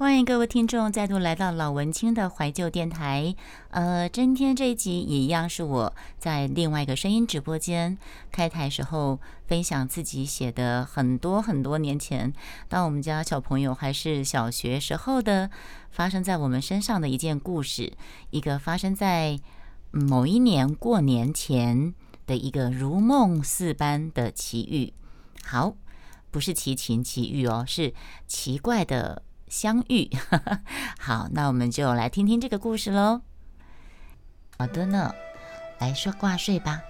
欢迎各位听众再度来到老文青的怀旧电台。呃，今天这一集也一样是我在另外一个声音直播间开台时候分享自己写的很多很多年前，当我们家小朋友还是小学时候的，发生在我们身上的一件故事，一个发生在某一年过年前的一个如梦似般的奇遇。好，不是奇情奇遇哦，是奇怪的。相遇，好，那我们就来听听这个故事喽。好的呢，来说挂睡吧。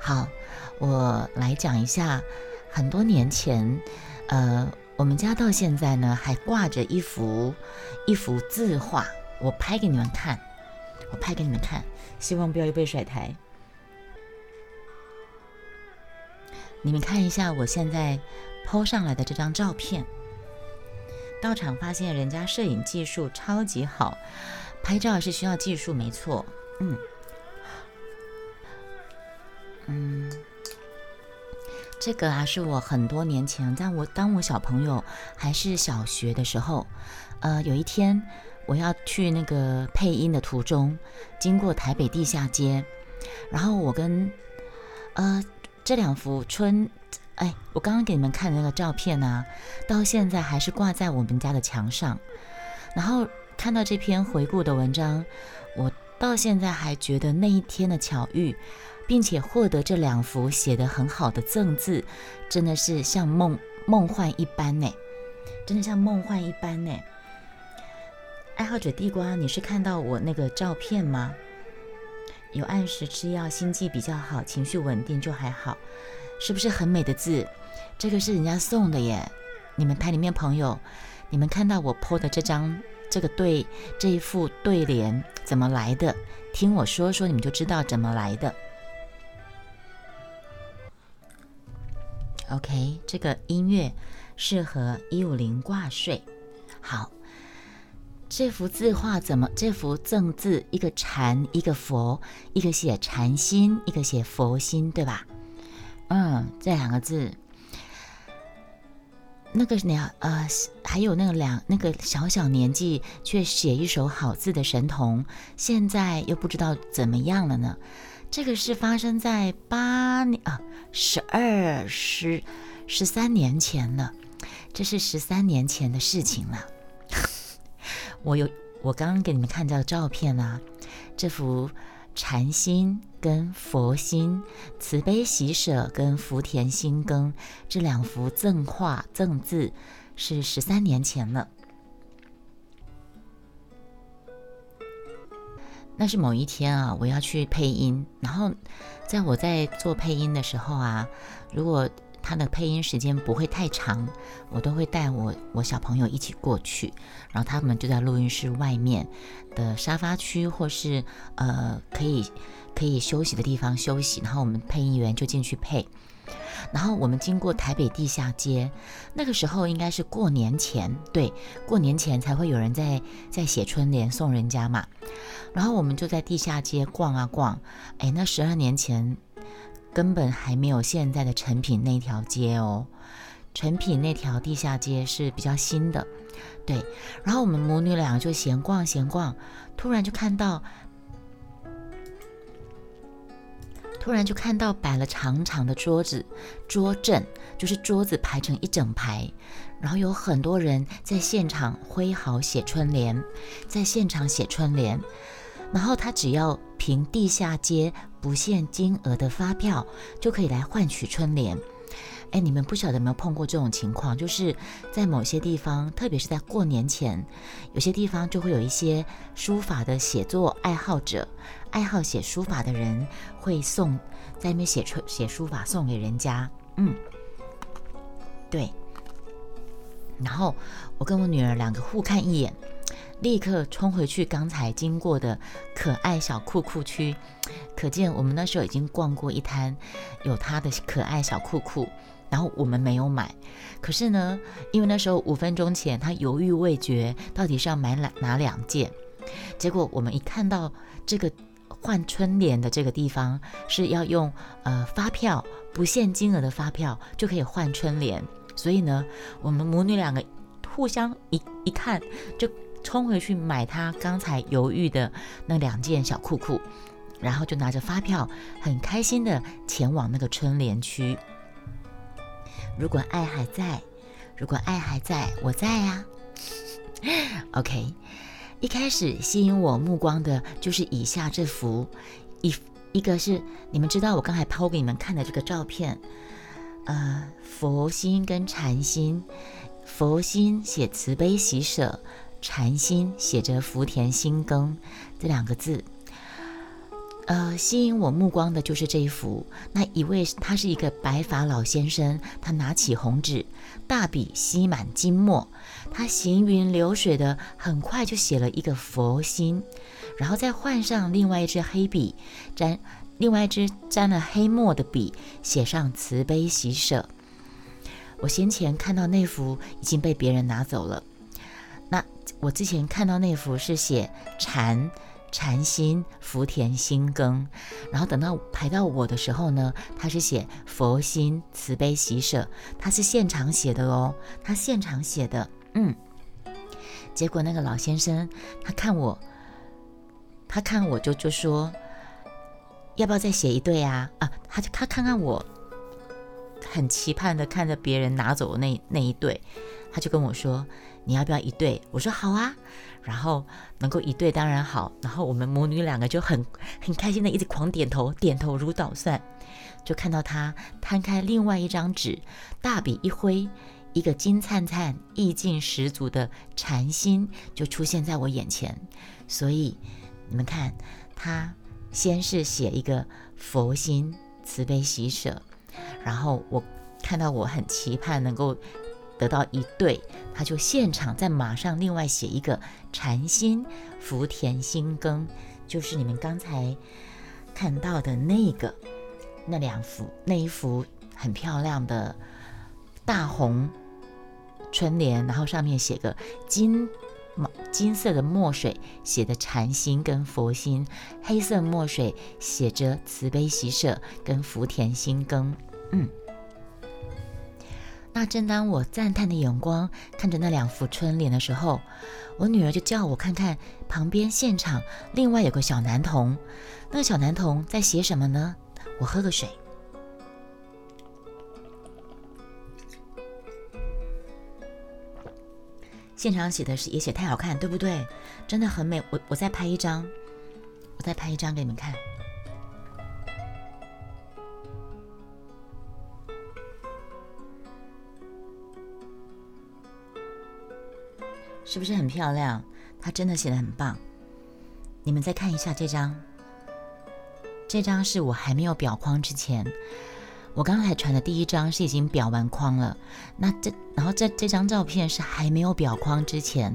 好，我来讲一下，很多年前，呃，我们家到现在呢还挂着一幅一幅字画，我拍给你们看，我拍给你们看，希望不要又被甩台。你们看一下我现在 PO 上来的这张照片。到场发现人家摄影技术超级好，拍照是需要技术，没错。嗯嗯，这个啊是我很多年前，在我当我小朋友还是小学的时候，呃，有一天我要去那个配音的途中，经过台北地下街，然后我跟呃这两幅春。哎，我刚刚给你们看的那个照片呢，到现在还是挂在我们家的墙上。然后看到这篇回顾的文章，我到现在还觉得那一天的巧遇，并且获得这两幅写得很好的赠字，真的是像梦梦幻一般呢，真的像梦幻一般呢。爱好者地瓜，你是看到我那个照片吗？有按时吃药，心悸比较好，情绪稳定就还好。是不是很美的字？这个是人家送的耶！你们台里面朋友，你们看到我 po 的这张这个对这一副对联怎么来的？听我说说，你们就知道怎么来的。OK，这个音乐适合一五零挂睡。好，这幅字画怎么？这幅赠字，一个禅，一个佛，一个写禅心，一个写佛心，对吧？嗯，这两个字，那个两呃，还有那个两那个小小年纪却写一手好字的神童，现在又不知道怎么样了呢？这个是发生在八年啊，十二十十三年前了，这是十三年前的事情了。我有我刚刚给你们看到照片啊，这幅。禅心跟佛心，慈悲喜舍跟福田心耕这两幅赠画赠字是十三年前了。那是某一天啊，我要去配音，然后在我在做配音的时候啊，如果他的配音时间不会太长，我都会带我我小朋友一起过去，然后他们就在录音室外面的沙发区或是呃可以可以休息的地方休息，然后我们配音员就进去配。然后我们经过台北地下街，那个时候应该是过年前，对，过年前才会有人在在写春联送人家嘛。然后我们就在地下街逛啊逛，哎，那十二年前。根本还没有现在的成品那条街哦，成品那条地下街是比较新的，对。然后我们母女俩就闲逛闲逛，突然就看到，突然就看到摆了长长的桌子，桌阵就是桌子排成一整排，然后有很多人在现场挥毫写春联，在现场写春联。然后他只要凭地下街不限金额的发票，就可以来换取春联。哎，你们不晓得有没有碰过这种情况？就是在某些地方，特别是在过年前，有些地方就会有一些书法的写作爱好者，爱好写书法的人会送在那边写春写书法送给人家。嗯，对。然后我跟我女儿两个互看一眼。立刻冲回去刚才经过的可爱小裤裤区，可见我们那时候已经逛过一摊有它的可爱小裤裤，然后我们没有买。可是呢，因为那时候五分钟前他犹豫未决，到底是要买哪哪两件。结果我们一看到这个换春联的这个地方是要用呃发票不限金额的发票就可以换春联，所以呢，我们母女两个。互相一一看，就冲回去买他刚才犹豫的那两件小裤裤，然后就拿着发票，很开心的前往那个春联区。如果爱还在，如果爱还在，我在呀。OK，一开始吸引我目光的就是以下这幅，一一个是你们知道我刚才抛给你们看的这个照片，呃，佛心跟禅心，佛心写慈悲喜舍，禅心写着福田心耕这两个字。呃，吸引我目光的就是这一幅。那一位，他是一个白发老先生，他拿起红纸，大笔吸满金墨，他行云流水的，很快就写了一个佛心，然后再换上另外一支黑笔，沾另外一支沾了黑墨的笔，写上慈悲喜舍。我先前看到那幅已经被别人拿走了，那我之前看到那幅是写禅。禅心福田心耕，然后等到排到我的时候呢，他是写佛心慈悲喜舍，他是现场写的哦，他现场写的，嗯。结果那个老先生他看我，他看我就就说，要不要再写一对啊？啊，他就他看看我，很期盼的看着别人拿走那那一对，他就跟我说，你要不要一对？我说好啊。然后能够一对当然好，然后我们母女两个就很很开心的一直狂点头，点头如捣蒜。就看到他摊开另外一张纸，大笔一挥，一个金灿灿、意境十足的禅心就出现在我眼前。所以你们看，他先是写一个佛心、慈悲喜舍，然后我看到我很期盼能够。得到一对，他就现场再马上另外写一个禅心福田心耕，就是你们刚才看到的那个那两幅那一幅很漂亮的大红春联，然后上面写个金金色的墨水写的禅心跟佛心，黑色墨水写着慈悲喜舍跟福田心耕，嗯。那正当我赞叹的眼光看着那两幅春联的时候，我女儿就叫我看看旁边现场另外有个小男童。那个小男童在写什么呢？我喝个水。现场写的是也写太好看，对不对？真的很美。我我再拍一张，我再拍一张给你们看。是不是很漂亮？他真的写的很棒。你们再看一下这张，这张是我还没有裱框之前，我刚才传的第一张是已经裱完框了。那这，然后这这张照片是还没有裱框之前。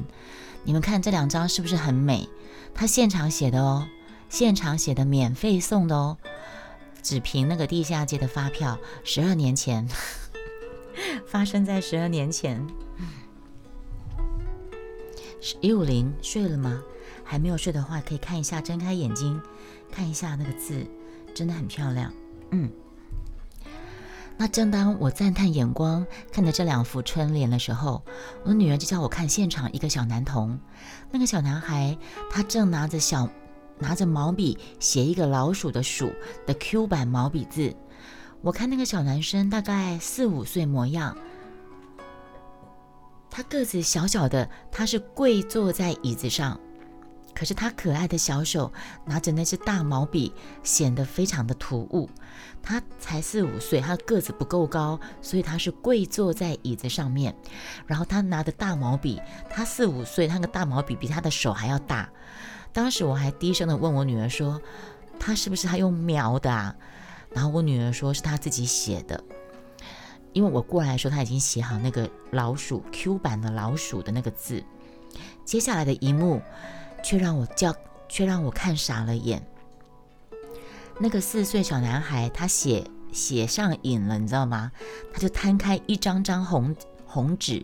你们看这两张是不是很美？他现场写的哦，现场写的，免费送的哦，只凭那个地下街的发票，十二年前，发生在十二年前。一五零睡了吗？还没有睡的话，可以看一下，睁开眼睛看一下那个字，真的很漂亮。嗯，那正当我赞叹眼光看着这两幅春联的时候，我女儿就叫我看现场一个小男童。那个小男孩他正拿着小拿着毛笔写一个老鼠的“鼠”的 Q 版毛笔字。我看那个小男生大概四五岁模样。他个子小小的，他是跪坐在椅子上，可是他可爱的小手拿着那只大毛笔，显得非常的突兀。他才四五岁，他个子不够高，所以他是跪坐在椅子上面。然后他拿的大毛笔，他四五岁，那个大毛笔比他的手还要大。当时我还低声的问我女儿说：“他是不是他用描的啊？”然后我女儿说是他自己写的。因为我过来说他已经写好那个老鼠 Q 版的老鼠的那个字，接下来的一幕却让我叫，却让我看傻了眼。那个四岁小男孩他写写上瘾了，你知道吗？他就摊开一张张红红纸，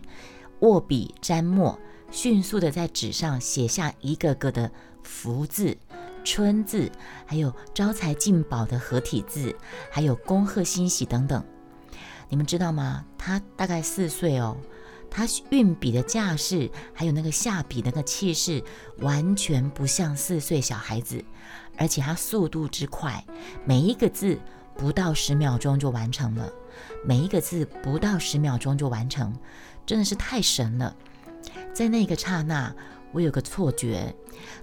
握笔沾墨，迅速的在纸上写下一个个的福字、春字，还有招财进宝的合体字，还有恭贺欣喜等等。你们知道吗？他大概四岁哦，他运笔的架势，还有那个下笔那个气势，完全不像四岁小孩子，而且他速度之快，每一个字不到十秒钟就完成了，每一个字不到十秒钟就完成，真的是太神了。在那个刹那，我有个错觉，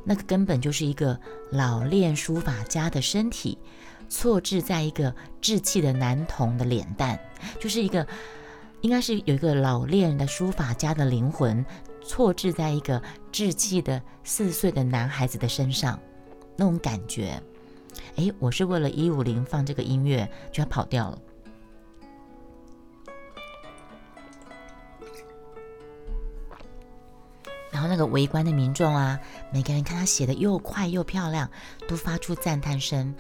那个根本就是一个老练书法家的身体，错置在一个稚气的男童的脸蛋，就是一个。应该是有一个老练的书法家的灵魂，错置在一个稚气的四岁的男孩子的身上，那种感觉。哎，我是为了一五零放这个音乐，就要跑掉了。那个围观的民众啊，每个人看他写的又快又漂亮，都发出赞叹声。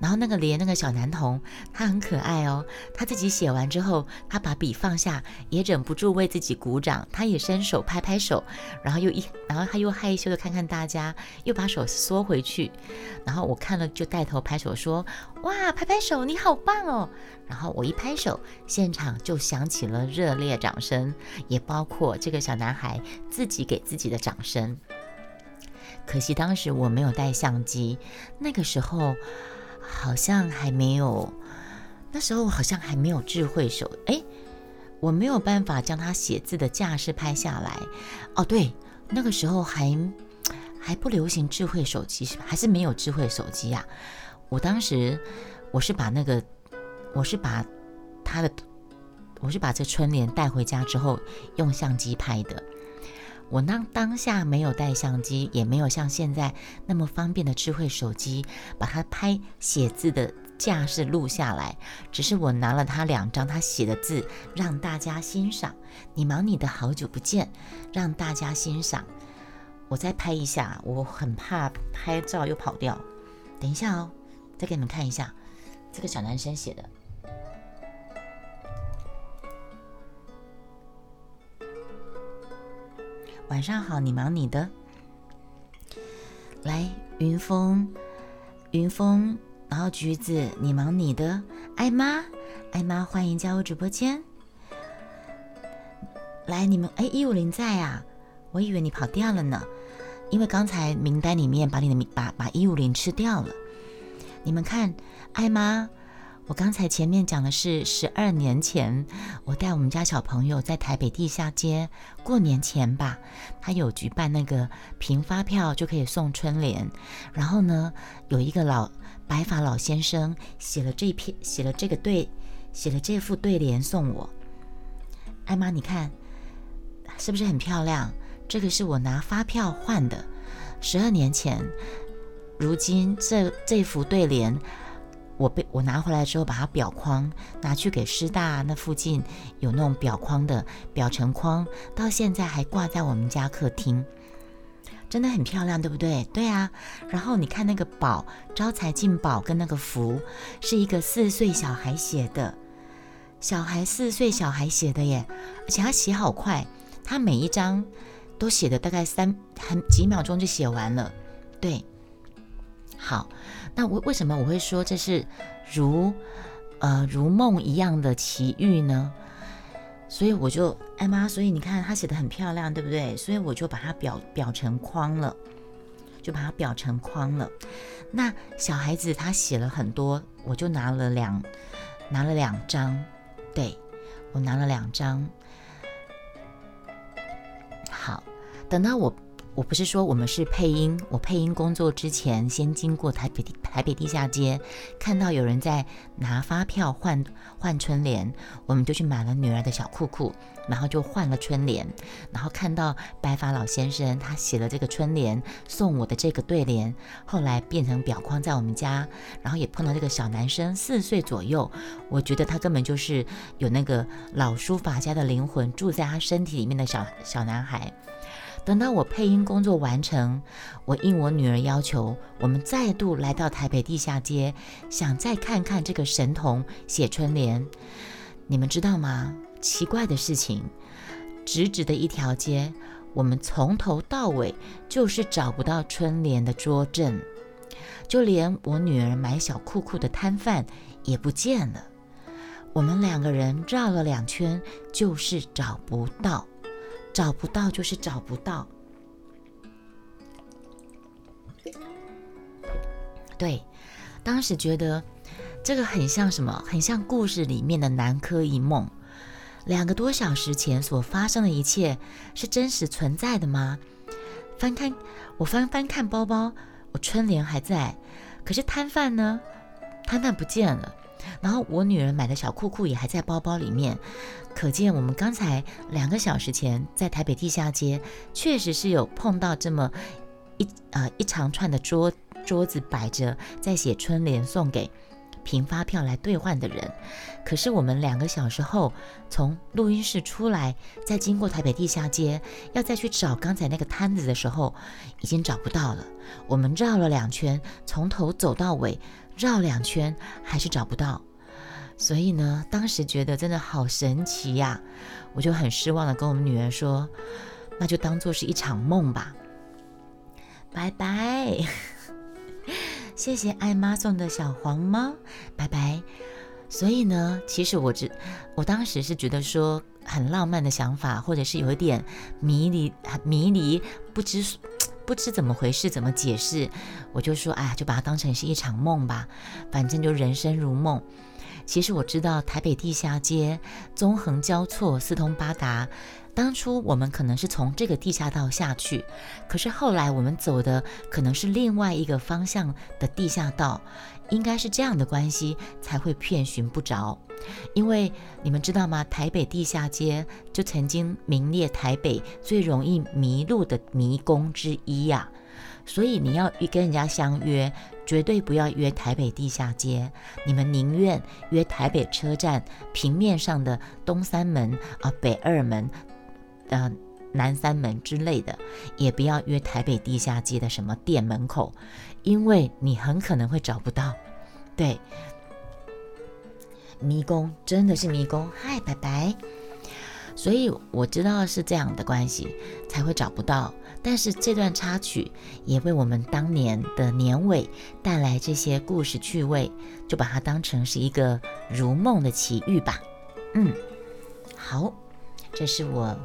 然后那个连那个小男童，他很可爱哦。他自己写完之后，他把笔放下，也忍不住为自己鼓掌。他也伸手拍拍手，然后又一，然后他又害羞的看看大家，又把手缩回去。然后我看了就带头拍手说：“哇，拍拍手，你好棒哦！”然后我一拍手，现场就响起了热烈掌声，也包括这个小男孩自己给自己的的掌声。可惜当时我没有带相机，那个时候好像还没有，那时候好像还没有智慧手，哎，我没有办法将他写字的架势拍下来。哦，对，那个时候还还不流行智慧手机，还是没有智慧手机呀？我当时我是把那个。我是把他的，我是把这春联带回家之后用相机拍的。我当当下没有带相机，也没有像现在那么方便的智慧手机，把它拍写字的架势录下来。只是我拿了他两张他写的字，让大家欣赏。你忙你的，好久不见，让大家欣赏。我再拍一下，我很怕拍照又跑掉。等一下哦，再给你们看一下这个小男生写的。晚上好，你忙你的。来，云峰，云峰，然后橘子，你忙你的。艾妈，艾妈，欢迎加入直播间。来，你们，哎，一五零在啊，我以为你跑掉了呢，因为刚才名单里面把你的名把把一五零吃掉了。你们看，艾妈。我刚才前面讲的是十二年前，我带我们家小朋友在台北地下街过年前吧，他有举办那个凭发票就可以送春联，然后呢，有一个老白发老先生写了这篇，写了这个对，写了这副对联送我。艾妈，你看是不是很漂亮？这个是我拿发票换的，十二年前，如今这这幅对联。我被我拿回来之后，把它裱框，拿去给师大那附近有那种裱框的裱成框，到现在还挂在我们家客厅，真的很漂亮，对不对？对啊。然后你看那个宝招财进宝跟那个福，是一个四岁小孩写的，小孩四岁小孩写的耶，而且他写好快，他每一张都写的大概三很几秒钟就写完了，对，好。那为为什么我会说这是如呃如梦一样的奇遇呢？所以我就哎妈，所以你看他写的很漂亮，对不对？所以我就把它裱裱成框了，就把它裱成框了。那小孩子他写了很多，我就拿了两拿了两张，对我拿了两张。好，等到我。我不是说我们是配音，我配音工作之前先经过台北台北地下街，看到有人在拿发票换换春联，我们就去买了女儿的小裤裤，然后就换了春联，然后看到白发老先生他写了这个春联送我的这个对联，后来变成表框在我们家，然后也碰到这个小男生四岁左右，我觉得他根本就是有那个老书法家的灵魂住在他身体里面的小小男孩。等到我配音工作完成，我应我女儿要求，我们再度来到台北地下街，想再看看这个神童写春联。你们知道吗？奇怪的事情，直直的一条街，我们从头到尾就是找不到春联的桌阵，就连我女儿买小裤裤的摊贩也不见了。我们两个人绕了两圈，就是找不到。找不到就是找不到。对，当时觉得这个很像什么？很像故事里面的南柯一梦。两个多小时前所发生的一切是真实存在的吗？翻看，我翻翻看包包，我春联还在，可是摊贩呢？摊贩不见了。然后我女儿买的小裤裤也还在包包里面，可见我们刚才两个小时前在台北地下街确实是有碰到这么一呃一长串的桌桌子摆着，在写春联送给。凭发票来兑换的人，可是我们两个小时后从录音室出来，再经过台北地下街，要再去找刚才那个摊子的时候，已经找不到了。我们绕了两圈，从头走到尾，绕两圈还是找不到。所以呢，当时觉得真的好神奇呀！我就很失望的跟我们女儿说：“那就当做是一场梦吧，拜拜。”谢谢爱妈送的小黄猫，拜拜。所以呢，其实我只我当时是觉得说很浪漫的想法，或者是有一点迷离、迷离，不知不知怎么回事，怎么解释，我就说，哎，就把它当成是一场梦吧，反正就人生如梦。其实我知道台北地下街纵横交错，四通八达。当初我们可能是从这个地下道下去，可是后来我们走的可能是另外一个方向的地下道，应该是这样的关系才会遍寻不着。因为你们知道吗？台北地下街就曾经名列台北最容易迷路的迷宫之一呀。所以你要跟人家相约，绝对不要约台北地下街，你们宁愿约台北车站平面上的东三门啊、北二门。呃，南三门之类的，也不要约台北地下街的什么店门口，因为你很可能会找不到。对，迷宫真的是迷宫。嗨，拜拜。所以我知道是这样的关系才会找不到，但是这段插曲也为我们当年的年尾带来这些故事趣味，就把它当成是一个如梦的奇遇吧。嗯，好。这是我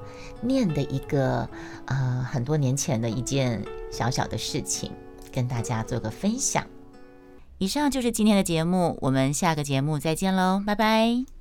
念的一个呃很多年前的一件小小的事情，跟大家做个分享。以上就是今天的节目，我们下个节目再见喽，拜拜。